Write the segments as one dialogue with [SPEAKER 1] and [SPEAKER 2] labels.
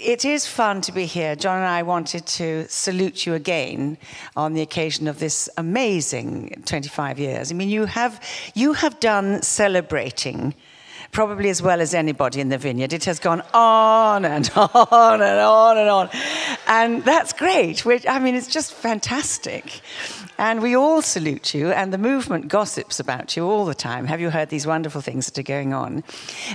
[SPEAKER 1] it is fun to be here. John and I wanted to salute you again on the occasion of this amazing 25 years. I mean, you have, you have done celebrating probably as well as anybody in the vineyard. It has gone on and on and on and on. And that's great. I mean, it's just fantastic. And we all salute you, and the movement gossips about you all the time. Have you heard these wonderful things that are going on?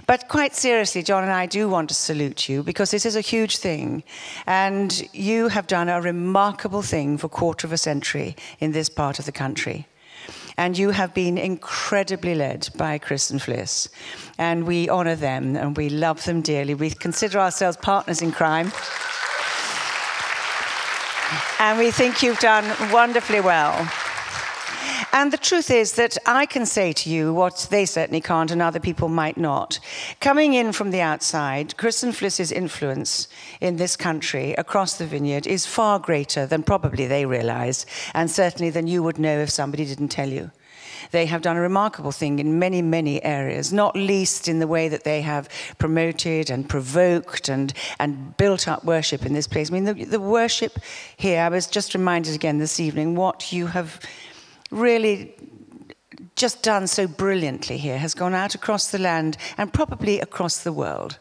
[SPEAKER 1] But quite seriously, John and I do want to salute you because this is a huge thing. And you have done a remarkable thing for a quarter of a century in this part of the country. And you have been incredibly led by Chris and Fliss. And we honor them and we love them dearly. We consider ourselves partners in crime. And we think you've done wonderfully well. And the truth is that I can say to you what they certainly can't and other people might not. Coming in from the outside, Chris and Fliss's influence in this country across the vineyard is far greater than probably they realize, and certainly than you would know if somebody didn't tell you. They have done a remarkable thing in many, many areas, not least in the way that they have promoted and provoked and, and built up worship in this place. I mean, the, the worship here, I was just reminded again this evening what you have really just done so brilliantly here has gone out across the land and probably across the world.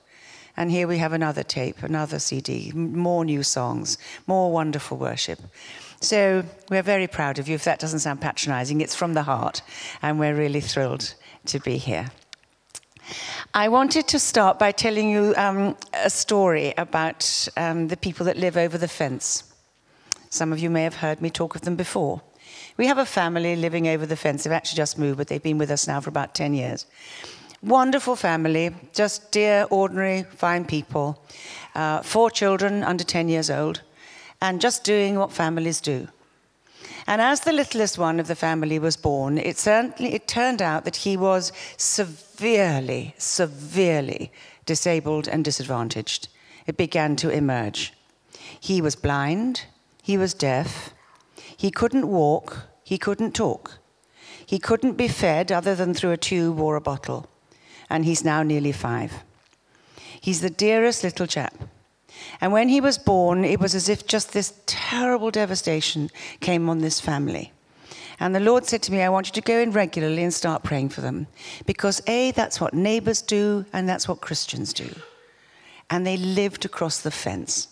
[SPEAKER 1] And here we have another tape, another CD, more new songs, more wonderful worship. So we're very proud of you. If that doesn't sound patronizing, it's from the heart, and we're really thrilled to be here. I wanted to start by telling you um, a story about um, the people that live over the fence. Some of you may have heard me talk of them before. We have a family living over the fence. They've actually just moved, but they've been with us now for about 10 years. Wonderful family, just dear, ordinary, fine people. Uh, four children under 10 years old, and just doing what families do. And as the littlest one of the family was born, it, certainly, it turned out that he was severely, severely disabled and disadvantaged. It began to emerge. He was blind, he was deaf, he couldn't walk, he couldn't talk. He couldn't be fed other than through a tube or a bottle. And he's now nearly five. He's the dearest little chap. And when he was born, it was as if just this terrible devastation came on this family. And the Lord said to me, I want you to go in regularly and start praying for them. Because A, that's what neighbors do, and that's what Christians do. And they lived across the fence.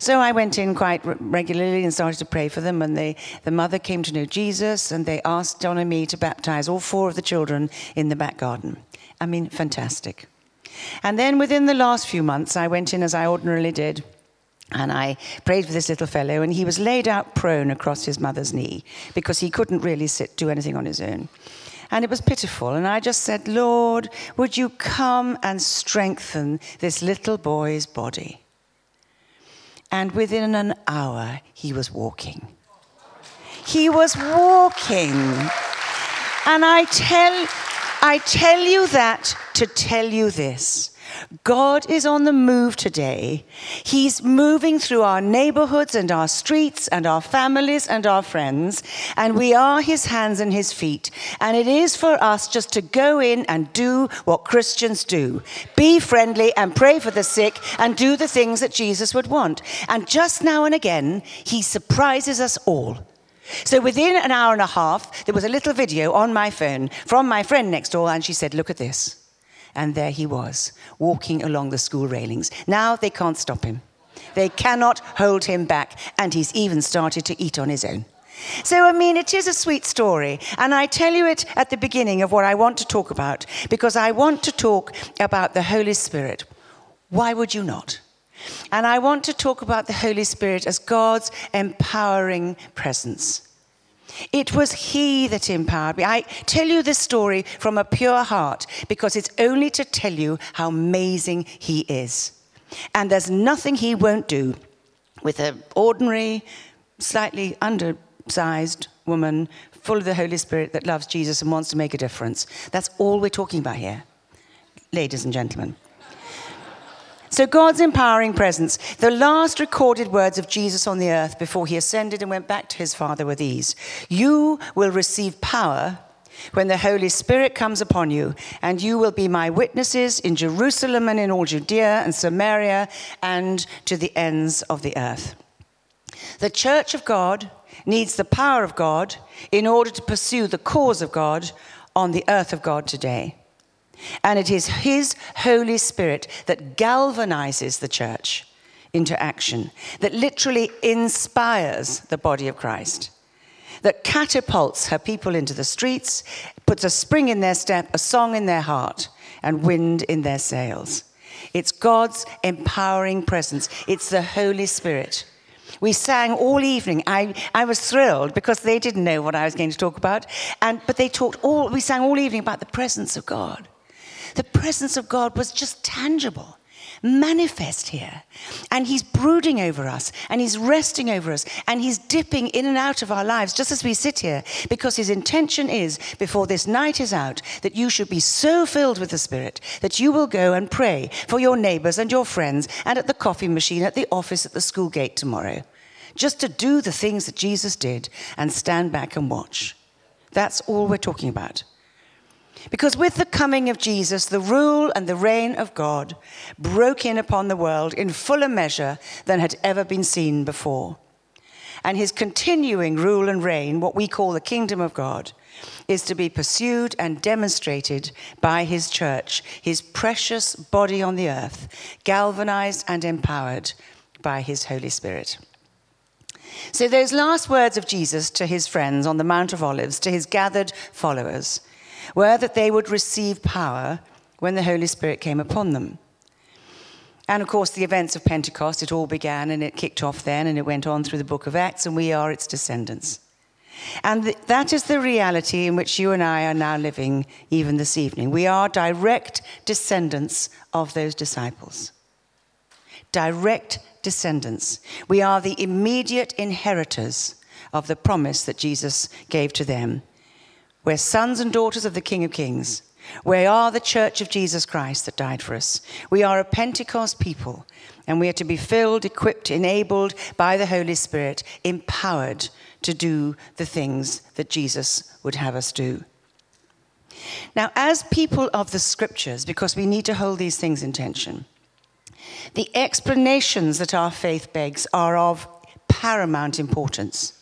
[SPEAKER 1] So I went in quite regularly and started to pray for them. And they, the mother came to know Jesus, and they asked John and me to baptize all four of the children in the back garden. I mean, fantastic. And then within the last few months, I went in as I ordinarily did. And I prayed for this little fellow, and he was laid out prone across his mother's knee because he couldn't really sit, do anything on his own. And it was pitiful. And I just said, Lord, would you come and strengthen this little boy's body? And within an hour, he was walking. He was walking. And I tell, I tell you that to tell you this God is on the move today. He's moving through our neighborhoods and our streets and our families and our friends, and we are his hands and his feet. And it is for us just to go in and do what Christians do be friendly and pray for the sick and do the things that Jesus would want. And just now and again, he surprises us all. So within an hour and a half, there was a little video on my phone from my friend next door, and she said, Look at this. And there he was, walking along the school railings. Now they can't stop him. They cannot hold him back, and he's even started to eat on his own. So, I mean, it is a sweet story. And I tell you it at the beginning of what I want to talk about, because I want to talk about the Holy Spirit. Why would you not? And I want to talk about the Holy Spirit as God's empowering presence. It was He that empowered me. I tell you this story from a pure heart because it's only to tell you how amazing He is. And there's nothing He won't do with an ordinary, slightly undersized woman full of the Holy Spirit that loves Jesus and wants to make a difference. That's all we're talking about here, ladies and gentlemen. So, God's empowering presence. The last recorded words of Jesus on the earth before he ascended and went back to his Father were these You will receive power when the Holy Spirit comes upon you, and you will be my witnesses in Jerusalem and in all Judea and Samaria and to the ends of the earth. The church of God needs the power of God in order to pursue the cause of God on the earth of God today. And it is His Holy Spirit that galvanizes the church into action, that literally inspires the body of Christ, that catapults her people into the streets, puts a spring in their step, a song in their heart, and wind in their sails. It's God's empowering presence, it's the Holy Spirit. We sang all evening. I, I was thrilled because they didn't know what I was going to talk about. And, but they talked all, we sang all evening about the presence of God. The presence of God was just tangible manifest here. And He's brooding over us, and He's resting over us, and He's dipping in and out of our lives just as we sit here, because His intention is, before this night is out, that you should be so filled with the Spirit that you will go and pray for your neighbors and your friends, and at the coffee machine, at the office, at the school gate tomorrow. Just to do the things that Jesus did and stand back and watch. That's all we're talking about. Because with the coming of Jesus, the rule and the reign of God broke in upon the world in fuller measure than had ever been seen before. And his continuing rule and reign, what we call the kingdom of God, is to be pursued and demonstrated by his church, his precious body on the earth, galvanized and empowered by his Holy Spirit. So, those last words of Jesus to his friends on the Mount of Olives, to his gathered followers, were that they would receive power when the Holy Spirit came upon them. And of course, the events of Pentecost, it all began and it kicked off then and it went on through the book of Acts, and we are its descendants. And th- that is the reality in which you and I are now living even this evening. We are direct descendants of those disciples. Direct descendants. We are the immediate inheritors of the promise that Jesus gave to them. We're sons and daughters of the King of Kings. We are the church of Jesus Christ that died for us. We are a Pentecost people, and we are to be filled, equipped, enabled by the Holy Spirit, empowered to do the things that Jesus would have us do. Now, as people of the scriptures, because we need to hold these things in tension, the explanations that our faith begs are of paramount importance.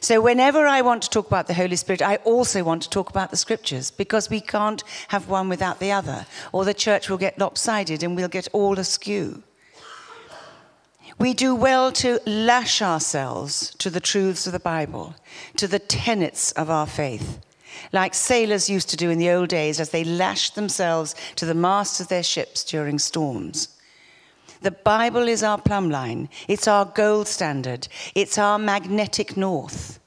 [SPEAKER 1] So, whenever I want to talk about the Holy Spirit, I also want to talk about the scriptures because we can't have one without the other, or the church will get lopsided and we'll get all askew. We do well to lash ourselves to the truths of the Bible, to the tenets of our faith, like sailors used to do in the old days as they lashed themselves to the masts of their ships during storms. The Bible is our plumb line, it's our gold standard, it's our magnetic north.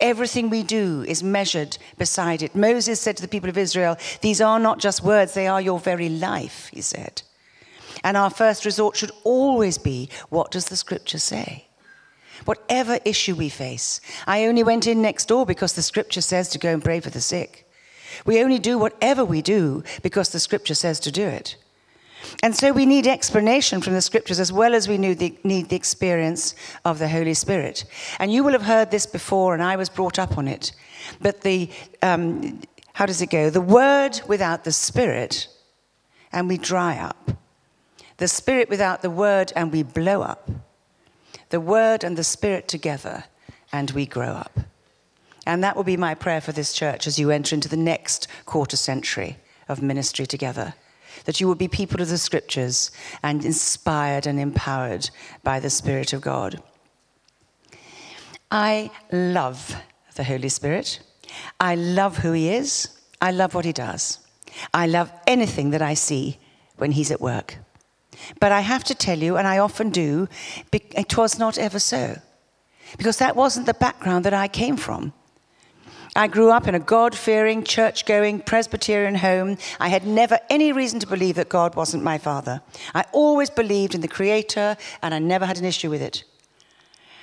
[SPEAKER 1] Everything we do is measured beside it. Moses said to the people of Israel, These are not just words, they are your very life, he said. And our first resort should always be what does the scripture say? Whatever issue we face, I only went in next door because the scripture says to go and pray for the sick. We only do whatever we do because the scripture says to do it. And so we need explanation from the scriptures as well as we need the, experience of the Holy Spirit. And you will have heard this before, and I was brought up on it. But the, um, how does it go? The word without the Spirit, and we dry up. The Spirit without the word, and we blow up. The word and the Spirit together, and we grow up. And that will be my prayer for this church as you enter into the next quarter century of ministry together that you would be people of the scriptures and inspired and empowered by the Spirit of God. I love the Holy Spirit. I love who He is. I love what He does. I love anything that I see when He's at work. But I have to tell you, and I often do, it was not ever so. Because that wasn't the background that I came from. I grew up in a God fearing, church going Presbyterian home. I had never any reason to believe that God wasn't my father. I always believed in the Creator, and I never had an issue with it.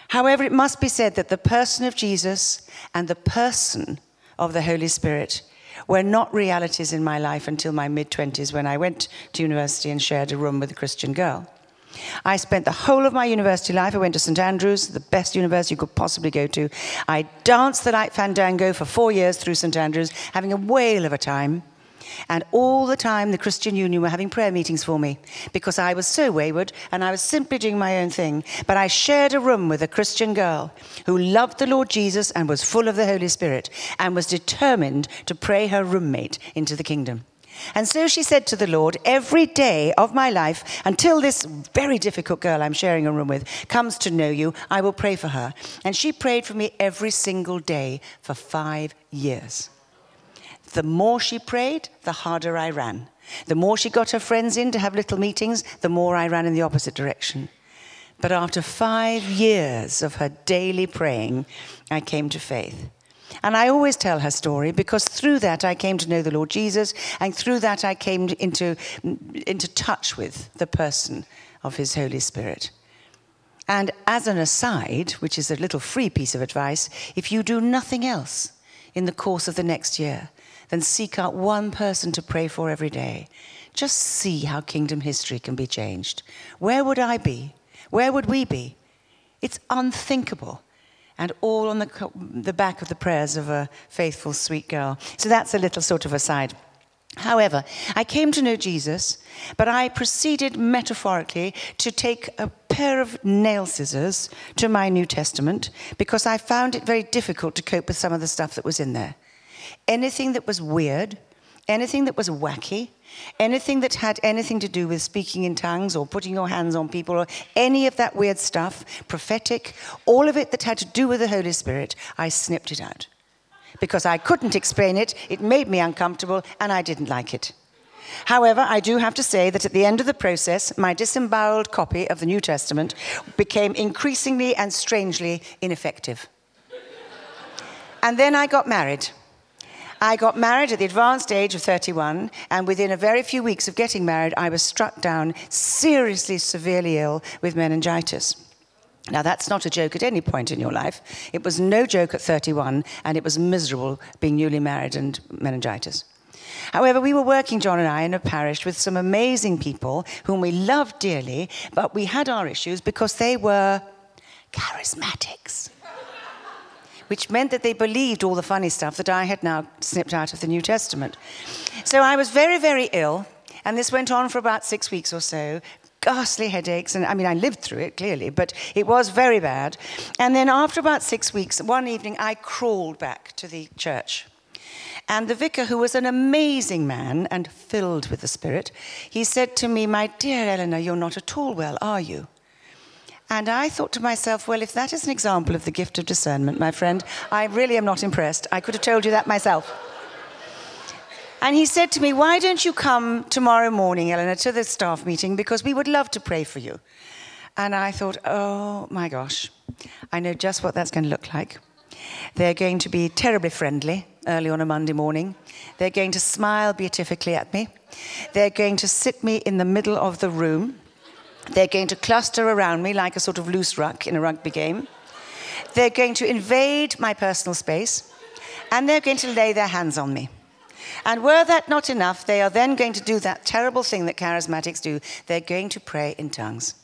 [SPEAKER 1] However, it must be said that the person of Jesus and the person of the Holy Spirit were not realities in my life until my mid 20s when I went to university and shared a room with a Christian girl. I spent the whole of my university life. I went to St Andrews, the best university you could possibly go to. I danced the night fandango for four years through St Andrews, having a whale of a time. And all the time, the Christian Union were having prayer meetings for me because I was so wayward and I was simply doing my own thing. But I shared a room with a Christian girl who loved the Lord Jesus and was full of the Holy Spirit and was determined to pray her roommate into the kingdom. And so she said to the Lord, Every day of my life, until this very difficult girl I'm sharing a room with comes to know you, I will pray for her. And she prayed for me every single day for five years. The more she prayed, the harder I ran. The more she got her friends in to have little meetings, the more I ran in the opposite direction. But after five years of her daily praying, I came to faith. And I always tell her story because through that I came to know the Lord Jesus, and through that I came into, into touch with the person of His Holy Spirit. And as an aside, which is a little free piece of advice, if you do nothing else in the course of the next year, then seek out one person to pray for every day. Just see how kingdom history can be changed. Where would I be? Where would we be? It's unthinkable and all on the, the back of the prayers of a faithful, sweet girl. So that's a little sort of aside. However, I came to know Jesus, but I proceeded metaphorically to take a pair of nail scissors to my New Testament because I found it very difficult to cope with some of the stuff that was in there. Anything that was weird, anything that was wacky, anything that had anything to do with speaking in tongues or putting your hands on people or any of that weird stuff, prophetic, all of it that had to do with the Holy Spirit, I snipped it out. Because I couldn't explain it, it made me uncomfortable, and I didn't like it. However, I do have to say that at the end of the process, my disemboweled copy of the New Testament became increasingly and strangely ineffective. and then I got married. I got married at the advanced age of 31, and within a very few weeks of getting married, I was struck down seriously, severely ill with meningitis. Now, that's not a joke at any point in your life. It was no joke at 31, and it was miserable being newly married and meningitis. However, we were working, John and I, in a parish with some amazing people whom we loved dearly, but we had our issues because they were charismatics which meant that they believed all the funny stuff that I had now snipped out of the New Testament. So I was very, very ill, and this went on for about six weeks or so. Ghastly headaches, and I mean, I lived through it clearly, but it was very bad. And then, after about six weeks, one evening, I crawled back to the church. And the vicar, who was an amazing man and filled with the Spirit, he said to me, My dear Eleanor, you're not at all well, are you? And I thought to myself, well, if that is an example of the gift of discernment, my friend, I really am not impressed. I could have told you that myself. And he said to me, Why don't you come tomorrow morning, Eleanor, to the staff meeting? Because we would love to pray for you. And I thought, Oh my gosh, I know just what that's going to look like. They're going to be terribly friendly early on a Monday morning. They're going to smile beatifically at me. They're going to sit me in the middle of the room they're going to cluster around me like a sort of loose ruck in a rugby game. They're going to invade my personal space, and they're going to lay their hands on me. And were that not enough, they are then going to do that terrible thing that charismatics do. They're going to pray in tongues.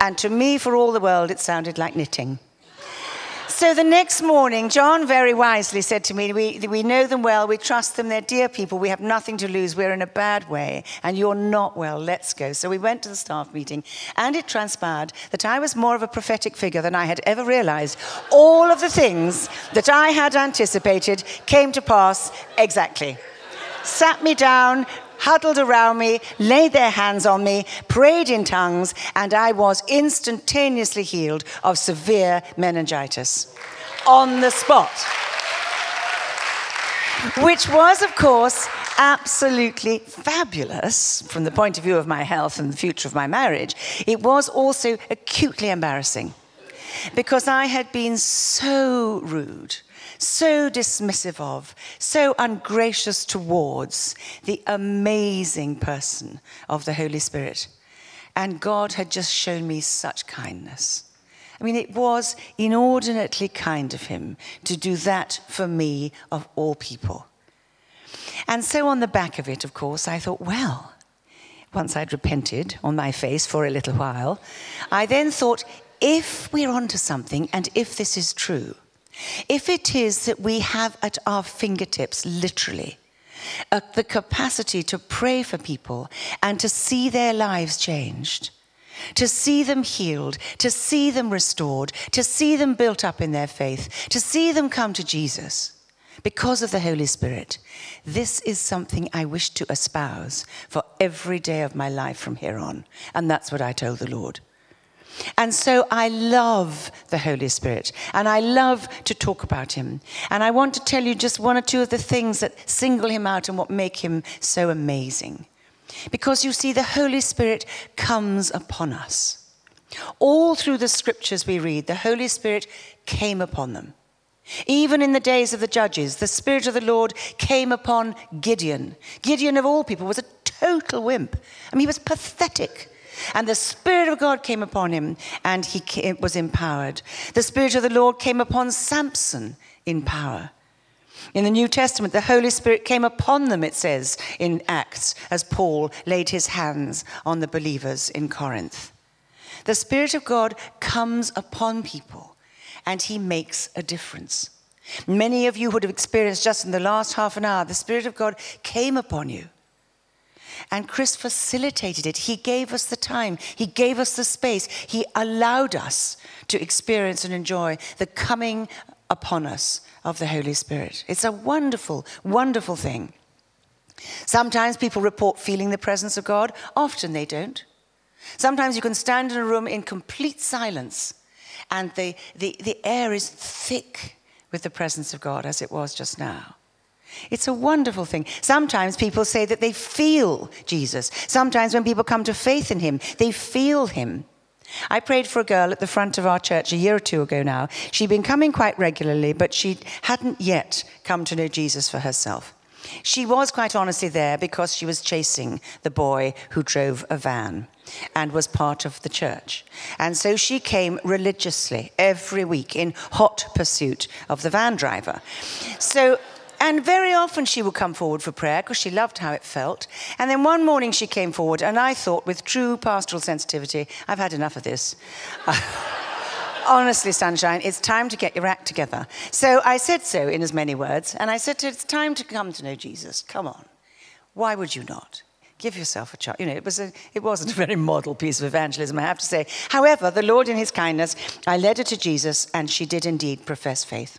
[SPEAKER 1] And to me, for all the world, it sounded like knitting. So the next morning, John very wisely said to me, we, we know them well, we trust them, they're dear people, we have nothing to lose, we're in a bad way, and you're not well, let's go. So we went to the staff meeting, and it transpired that I was more of a prophetic figure than I had ever realized. All of the things that I had anticipated came to pass exactly. Sat me down, huddled around me, laid their hands on me, prayed in tongues, and I was instantaneously healed of severe meningitis on the spot. Which was, of course, absolutely fabulous from the point of view of my health and the future of my marriage. It was also acutely embarrassing because I had been so rude so dismissive of, so ungracious towards the amazing person of the Holy Spirit. And God had just shown me such kindness. I mean, it was inordinately kind of him to do that for me, of all people. And so, on the back of it, of course, I thought, well, once I'd repented on my face for a little while, I then thought, if we're onto something and if this is true, if it is that we have at our fingertips, literally, uh, the capacity to pray for people and to see their lives changed, to see them healed, to see them restored, to see them built up in their faith, to see them come to Jesus because of the Holy Spirit. This is something I wish to espouse for every day of my life from here on. And that's what I told the Lord. And so I love the Holy Spirit and I love to talk about him. And I want to tell you just one or two of the things that single him out and what make him so amazing. Because you see, the Holy Spirit comes upon us. All through the scriptures we read, the Holy Spirit came upon them. Even in the days of the judges, the Spirit of the Lord came upon Gideon. Gideon, of all people, was a total wimp. I mean, he was pathetic. And the Spirit of God came upon him, and he was empowered. The Spirit of the Lord came upon Samson in power. In the New Testament, the Holy Spirit came upon them, it says in Acts, as Paul laid his hands on the believers in Corinth. The Spirit of God comes upon people, and he makes a difference. Many of you would have experienced just in the last half an hour, the Spirit of God came upon you. And Chris facilitated it. He gave us the time, He gave us the space, He allowed us to experience and enjoy the coming upon us of the Holy Spirit. It's a wonderful, wonderful thing. Sometimes people report feeling the presence of God, often they don't. Sometimes you can stand in a room in complete silence and the, the, the air is thick with the presence of God as it was just now. It's a wonderful thing. Sometimes people say that they feel Jesus. Sometimes when people come to faith in him, they feel him. I prayed for a girl at the front of our church a year or two ago now. She'd been coming quite regularly, but she hadn't yet come to know Jesus for herself. She was quite honestly there because she was chasing the boy who drove a van and was part of the church. And so she came religiously every week in hot pursuit of the van driver. So and very often she would come forward for prayer because she loved how it felt. And then one morning she came forward, and I thought, with true pastoral sensitivity, I've had enough of this. Honestly, Sunshine, it's time to get your act together. So I said so in as many words, and I said to her, It's time to come to know Jesus. Come on. Why would you not? Give yourself a chance. You know, it, was a, it wasn't a very model piece of evangelism, I have to say. However, the Lord, in his kindness, I led her to Jesus, and she did indeed profess faith.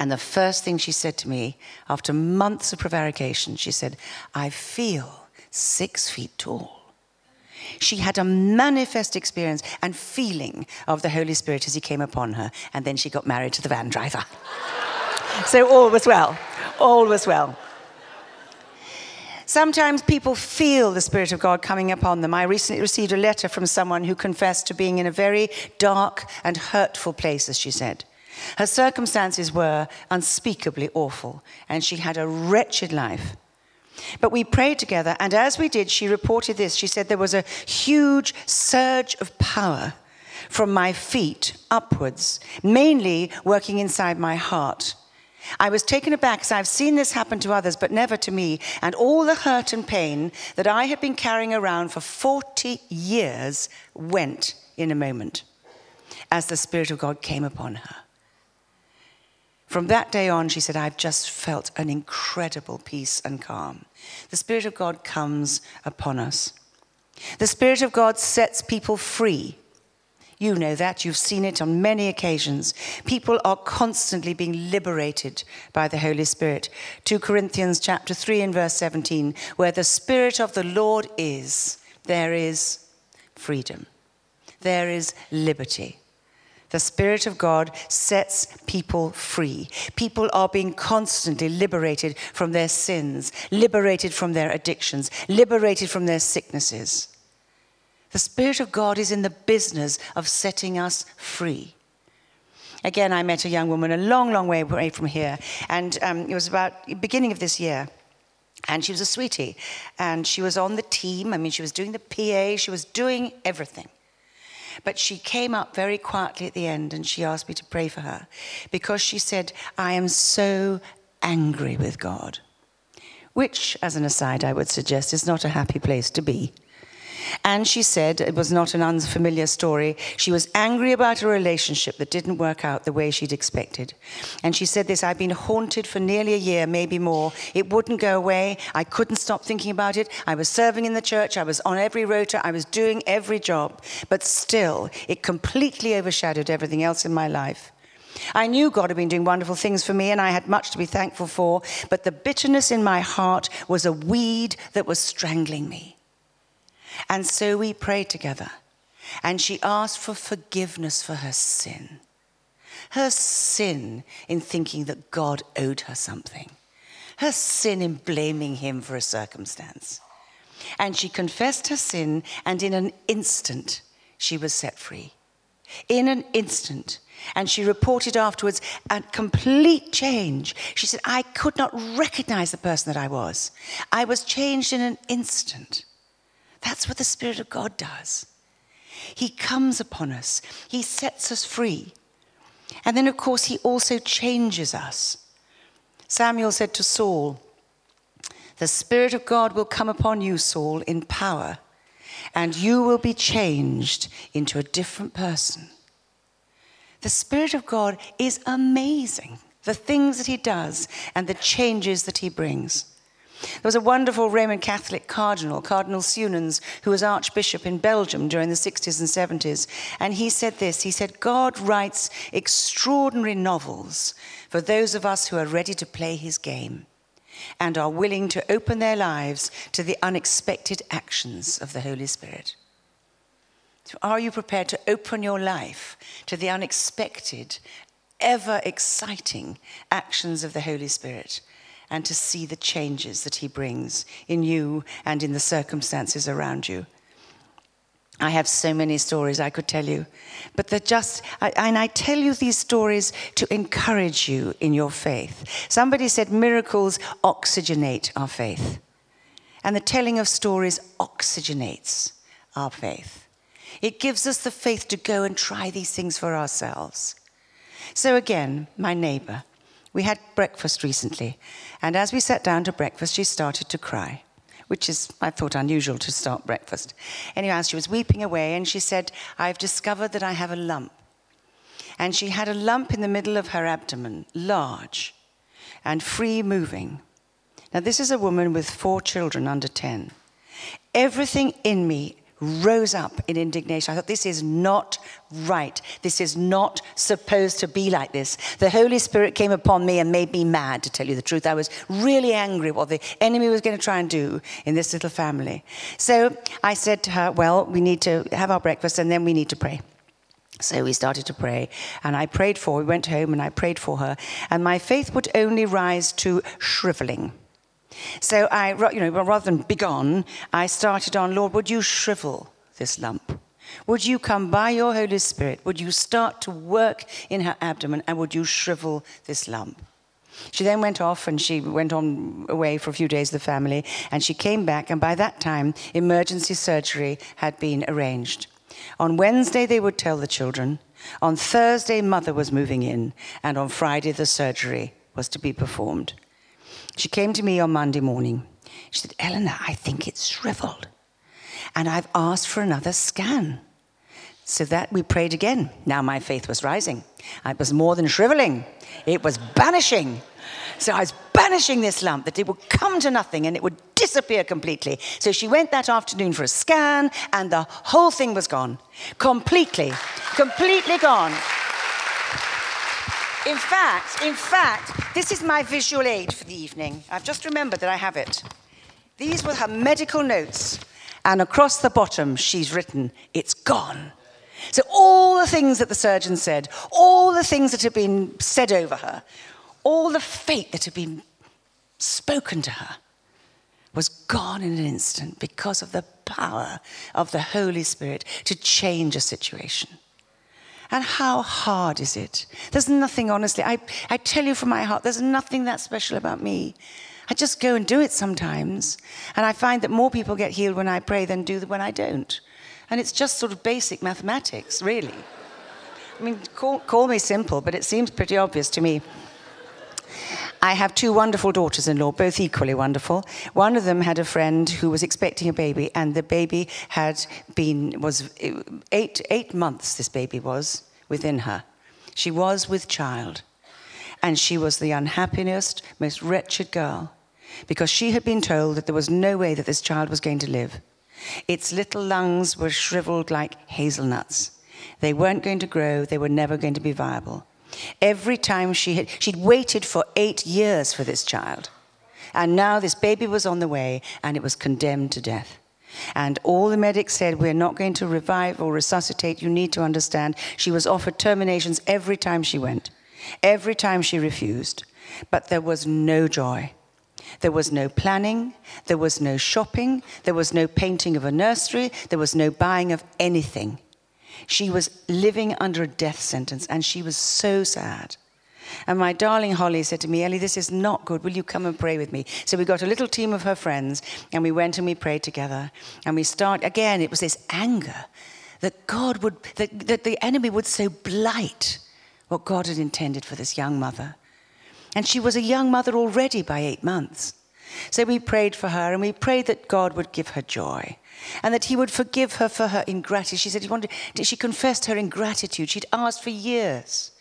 [SPEAKER 1] And the first thing she said to me, after months of prevarication, she said, I feel six feet tall. She had a manifest experience and feeling of the Holy Spirit as he came upon her. And then she got married to the van driver. so all was well. All was well. Sometimes people feel the Spirit of God coming upon them. I recently received a letter from someone who confessed to being in a very dark and hurtful place, as she said. Her circumstances were unspeakably awful, and she had a wretched life. But we prayed together, and as we did, she reported this. She said there was a huge surge of power from my feet upwards, mainly working inside my heart. I was taken aback as I've seen this happen to others, but never to me. And all the hurt and pain that I had been carrying around for 40 years went in a moment as the Spirit of God came upon her. From that day on, she said, I've just felt an incredible peace and calm. The Spirit of God comes upon us. The Spirit of God sets people free. You know that. You've seen it on many occasions. People are constantly being liberated by the Holy Spirit. 2 Corinthians chapter 3 and verse 17, where the Spirit of the Lord is, there is freedom. There is liberty. The Spirit of God sets people free. People are being constantly liberated from their sins, liberated from their addictions, liberated from their sicknesses. The Spirit of God is in the business of setting us free. Again, I met a young woman a long, long way away from here, and um, it was about the beginning of this year. And she was a sweetie, and she was on the team. I mean, she was doing the PA, she was doing everything. But she came up very quietly at the end and she asked me to pray for her because she said, I am so angry with God. which, as an aside, I would suggest is not a happy place to be. And she said it was not an unfamiliar story. She was angry about a relationship that didn't work out the way she'd expected. And she said this I've been haunted for nearly a year, maybe more. It wouldn't go away. I couldn't stop thinking about it. I was serving in the church, I was on every rota, I was doing every job. But still, it completely overshadowed everything else in my life. I knew God had been doing wonderful things for me and I had much to be thankful for, but the bitterness in my heart was a weed that was strangling me. And so we prayed together. And she asked for forgiveness for her sin. Her sin in thinking that God owed her something. Her sin in blaming him for a circumstance. And she confessed her sin, and in an instant, she was set free. In an instant. And she reported afterwards a complete change. She said, I could not recognize the person that I was. I was changed in an instant. That's what the Spirit of God does. He comes upon us, He sets us free. And then, of course, He also changes us. Samuel said to Saul, The Spirit of God will come upon you, Saul, in power, and you will be changed into a different person. The Spirit of God is amazing, the things that He does and the changes that He brings. There was a wonderful Roman Catholic cardinal, Cardinal Suenens, who was Archbishop in Belgium during the 60s and 70s. And he said this He said, God writes extraordinary novels for those of us who are ready to play his game and are willing to open their lives to the unexpected actions of the Holy Spirit. So are you prepared to open your life to the unexpected, ever exciting actions of the Holy Spirit? And to see the changes that He brings in you and in the circumstances around you. I have so many stories I could tell you, but they're just, I, and I tell you these stories to encourage you in your faith. Somebody said miracles oxygenate our faith, and the telling of stories oxygenates our faith. It gives us the faith to go and try these things for ourselves. So, again, my neighbor, we had breakfast recently, and as we sat down to breakfast, she started to cry, which is, I thought, unusual to start breakfast. Anyhow, she was weeping away, and she said, I've discovered that I have a lump. And she had a lump in the middle of her abdomen, large and free moving. Now, this is a woman with four children under 10. Everything in me rose up in indignation. I thought, this is not right. This is not supposed to be like this. The Holy Spirit came upon me and made me mad, to tell you the truth. I was really angry what the enemy was going to try and do in this little family. So I said to her, well, we need to have our breakfast and then we need to pray. So we started to pray, and I prayed for. We went home, and I prayed for her, and my faith would only rise to shriveling. So I, you know, rather than begone, I started on, Lord, would you shrivel this lump? Would you come by your Holy Spirit? Would you start to work in her abdomen and would you shrivel this lump? She then went off and she went on away for a few days with the family and she came back and by that time emergency surgery had been arranged. On Wednesday they would tell the children. On Thursday mother was moving in and on Friday the surgery was to be performed. She came to me on Monday morning. She said, Eleanor, I think it's shriveled. And I've asked for another scan. So that we prayed again. Now my faith was rising. It was more than shriveling, it was banishing. So I was banishing this lump, that it would come to nothing and it would disappear completely. So she went that afternoon for a scan, and the whole thing was gone. Completely, completely gone. In fact, in fact, this is my visual aid for the evening. I've just remembered that I have it. These were her medical notes, and across the bottom, she's written, It's gone. So, all the things that the surgeon said, all the things that had been said over her, all the fate that had been spoken to her was gone in an instant because of the power of the Holy Spirit to change a situation. And how hard is it? There's nothing, honestly, I, I tell you from my heart, there's nothing that special about me. I just go and do it sometimes. And I find that more people get healed when I pray than do when I don't. And it's just sort of basic mathematics, really. I mean, call, call me simple, but it seems pretty obvious to me. I have two wonderful daughters in law, both equally wonderful. One of them had a friend who was expecting a baby, and the baby had been, was eight, eight months, this baby was within her. She was with child. And she was the unhappiest, most wretched girl because she had been told that there was no way that this child was going to live. Its little lungs were shriveled like hazelnuts. They weren't going to grow, they were never going to be viable. Every time she had, she'd waited for eight years for this child. And now this baby was on the way and it was condemned to death. And all the medics said, We're not going to revive or resuscitate. You need to understand. She was offered terminations every time she went, every time she refused. But there was no joy. There was no planning, there was no shopping, there was no painting of a nursery, there was no buying of anything. She was living under a death sentence, and she was so sad. And my darling Holly said to me, Ellie, this is not good. Will you come and pray with me? So we got a little team of her friends, and we went and we prayed together. And we start again, it was this anger that God would, that, that the enemy would so blight what God had intended for this young mother. And she was a young mother already by eight months. So we prayed for her and we prayed that God would give her joy and that He would forgive her for her ingratitude. She said, he wanted, she confessed her ingratitude. She'd asked for years.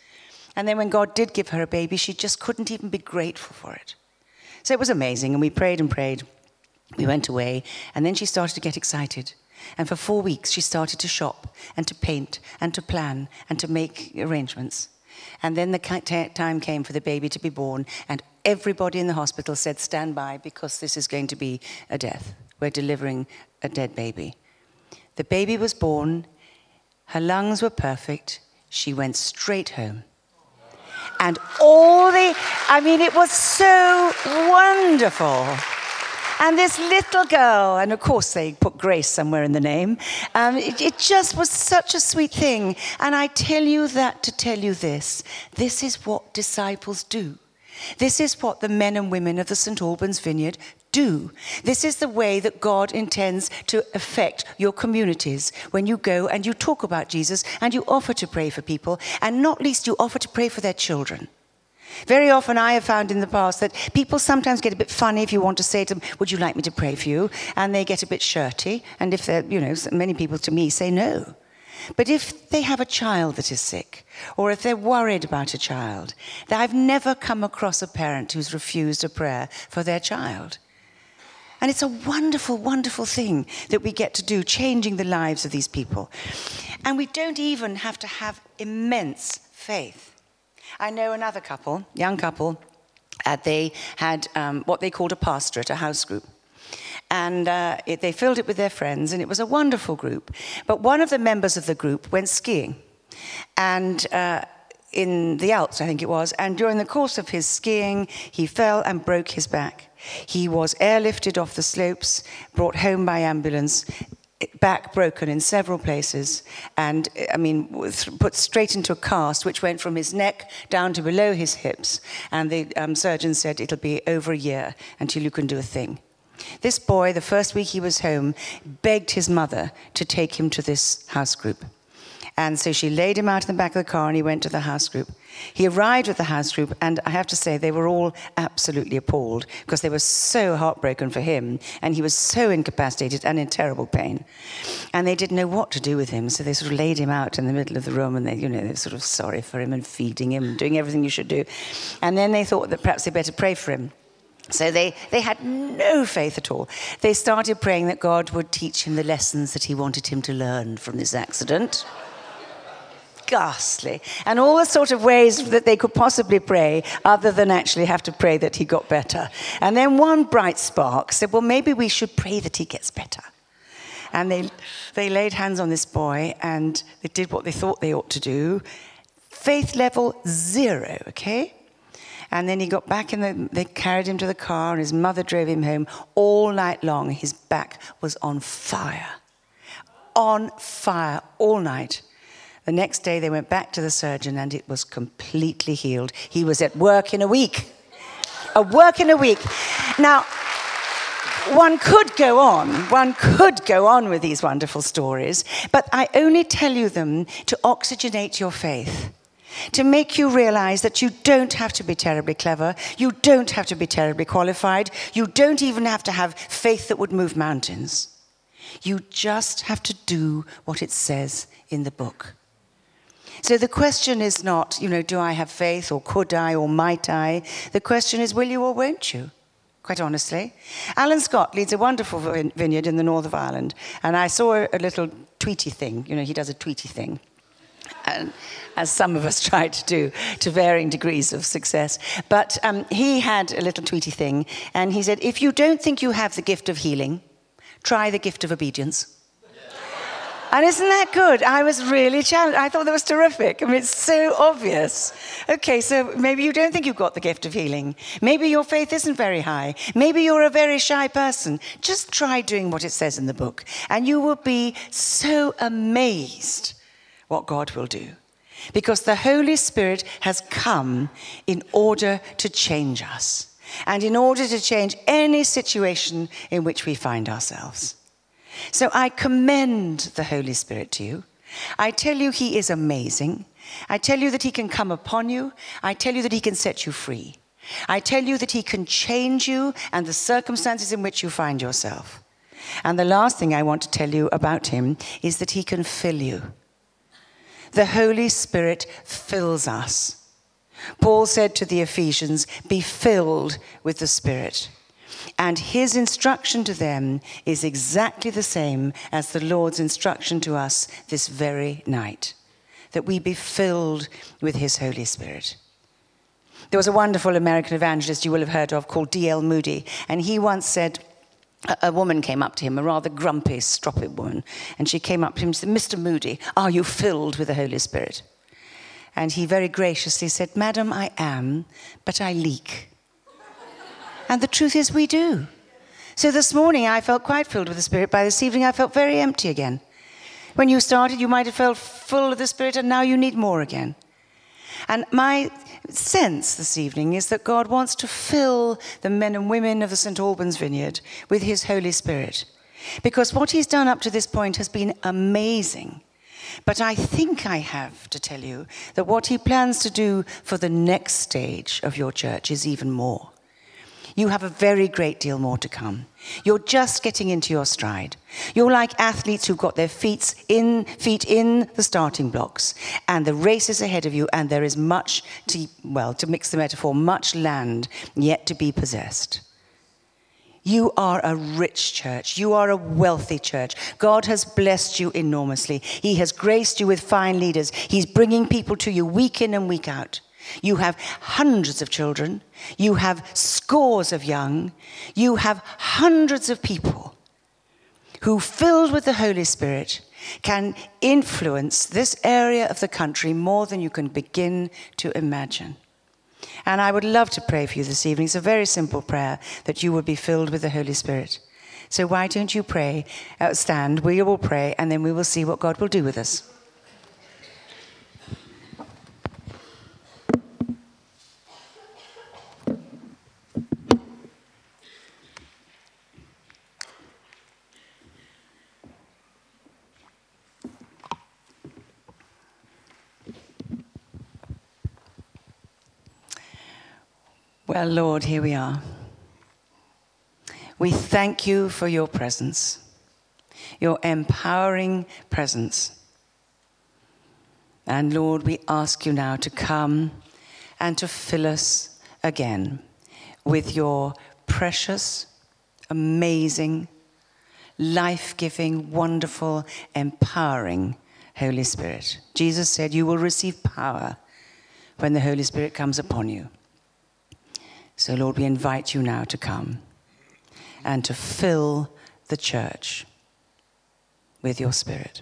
[SPEAKER 1] And then when God did give her a baby, she just couldn't even be grateful for it. So it was amazing. And we prayed and prayed. We went away. And then she started to get excited. And for four weeks, she started to shop and to paint and to plan and to make arrangements. And then the time came for the baby to be born, and everybody in the hospital said, Stand by, because this is going to be a death. We're delivering a dead baby. The baby was born, her lungs were perfect, she went straight home. And all the, I mean, it was so wonderful. And this little girl, and of course they put Grace somewhere in the name, um, it, it just was such a sweet thing. And I tell you that to tell you this this is what disciples do. This is what the men and women of the St. Albans Vineyard do. This is the way that God intends to affect your communities when you go and you talk about Jesus and you offer to pray for people, and not least you offer to pray for their children. Very often, I have found in the past that people sometimes get a bit funny if you want to say to them, Would you like me to pray for you? And they get a bit shirty. And if they're, you know, many people to me say no. But if they have a child that is sick, or if they're worried about a child, I've never come across a parent who's refused a prayer for their child. And it's a wonderful, wonderful thing that we get to do, changing the lives of these people. And we don't even have to have immense faith. I know another couple, young couple, uh, they had um, what they called a pastorate, a house group. And uh, it, they filled it with their friends, and it was a wonderful group. But one of the members of the group went skiing. And uh, in the Alps, I think it was. And during the course of his skiing, he fell and broke his back. He was airlifted off the slopes, brought home by ambulance, back broken in several places, and I mean, put straight into a cast, which went from his neck down to below his hips. And the um, surgeon said it'll be over a year until you can do a thing. This boy, the first week he was home, begged his mother to take him to this house group. And so she laid him out in the back of the car and he went to the house group. He arrived at the house group, and I have to say, they were all absolutely appalled because they were so heartbroken for him, and he was so incapacitated and in terrible pain. And they didn't know what to do with him, so they sort of laid him out in the middle of the room, and they, you know, they were sort of sorry for him and feeding him, and doing everything you should do. And then they thought that perhaps they'd better pray for him. So they, they had no faith at all. They started praying that God would teach him the lessons that he wanted him to learn from this accident ghastly. And all the sort of ways that they could possibly pray, other than actually have to pray that he got better. And then one bright spark said, Well, maybe we should pray that he gets better. And they, they laid hands on this boy and they did what they thought they ought to do. Faith level zero, okay? And then he got back in the, they carried him to the car, and his mother drove him home all night long. His back was on fire. On fire all night. The next day, they went back to the surgeon and it was completely healed. He was at work in a week. A work in a week. Now, one could go on, one could go on with these wonderful stories, but I only tell you them to oxygenate your faith. to make you realize that you don't have to be terribly clever, you don't have to be terribly qualified, you don't even have to have faith that would move mountains. You just have to do what it says in the book. So the question is not, you know, do I have faith or could I or might I? The question is, will you or won't you? Quite honestly. Alan Scott leads a wonderful vineyard in the north of Ireland, and I saw a little tweety thing. You know, he does a tweety thing. And as some of us try to do to varying degrees of success. But um, he had a little tweety thing, and he said, If you don't think you have the gift of healing, try the gift of obedience. And isn't that good? I was really challenged. I thought that was terrific. I mean, it's so obvious. Okay, so maybe you don't think you've got the gift of healing. Maybe your faith isn't very high. Maybe you're a very shy person. Just try doing what it says in the book, and you will be so amazed what God will do. Because the Holy Spirit has come in order to change us and in order to change any situation in which we find ourselves. So I commend the Holy Spirit to you. I tell you, He is amazing. I tell you that He can come upon you. I tell you that He can set you free. I tell you that He can change you and the circumstances in which you find yourself. And the last thing I want to tell you about Him is that He can fill you. The Holy Spirit fills us. Paul said to the Ephesians, Be filled with the Spirit. And his instruction to them is exactly the same as the Lord's instruction to us this very night that we be filled with his Holy Spirit. There was a wonderful American evangelist you will have heard of called D.L. Moody, and he once said, a woman came up to him, a rather grumpy, stroppy woman, and she came up to him and said, Mr. Moody, are you filled with the Holy Spirit? And he very graciously said, Madam, I am, but I leak. And the truth is, we do. So this morning I felt quite filled with the Spirit. By this evening I felt very empty again. When you started, you might have felt full of the Spirit, and now you need more again. And my sense this evening is that God wants to fill the men and women of the St. Albans Vineyard with His Holy Spirit. Because what He's done up to this point has been amazing. But I think I have to tell you that what He plans to do for the next stage of your church is even more you have a very great deal more to come. You're just getting into your stride. You're like athletes who've got their feet in, feet in the starting blocks, and the race is ahead of you, and there is much to, well, to mix the metaphor, much land yet to be possessed. You are a rich church. You are a wealthy church. God has blessed you enormously. He has graced you with fine leaders. He's bringing people to you week in and week out. You have hundreds of children. You have scores of young. You have hundreds of people who, filled with the Holy Spirit, can influence this area of the country more than you can begin to imagine. And I would love to pray for you this evening. It's a very simple prayer that you would be filled with the Holy Spirit. So why don't you pray? Uh, stand, we will pray, and then we will see what God will do with us. Lord, here we are. We thank you for your presence, your empowering presence. And Lord, we ask you now to come and to fill us again with your precious, amazing, life giving, wonderful, empowering Holy Spirit. Jesus said, You will receive power when the Holy Spirit comes upon you. So, Lord, we invite you now to come and to fill the church with your spirit.